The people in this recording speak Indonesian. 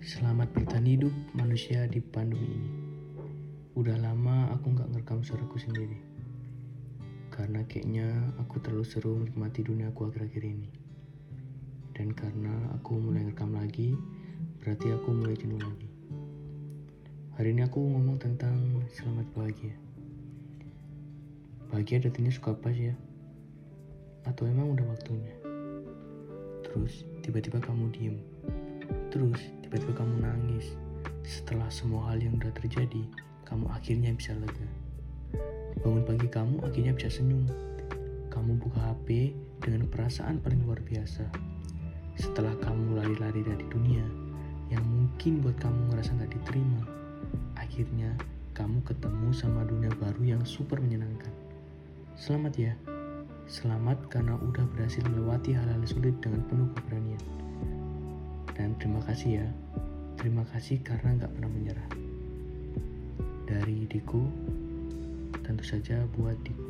Selamat bertahan hidup manusia di pandemi ini. Udah lama aku nggak ngerekam suaraku sendiri. Karena kayaknya aku terlalu seru menikmati dunia aku akhir-akhir ini. Dan karena aku mulai ngerekam lagi, berarti aku mulai jenuh lagi. Hari ini aku ngomong tentang selamat bahagia. Bahagia datangnya suka pas ya? Atau emang udah waktunya? Terus tiba-tiba kamu diem. Terus tiba-tiba kamu nangis. Setelah semua hal yang udah terjadi, kamu akhirnya bisa lega. Bangun pagi kamu akhirnya bisa senyum. Kamu buka HP dengan perasaan paling luar biasa. Setelah kamu lari-lari dari dunia yang mungkin buat kamu ngerasa gak diterima, akhirnya kamu ketemu sama dunia baru yang super menyenangkan. Selamat ya. Selamat karena udah berhasil melewati hal-hal sulit dengan penuh keberanian. Kasih ya. Terima kasih karena nggak pernah menyerah. Dari Diku, tentu saja buat Diku.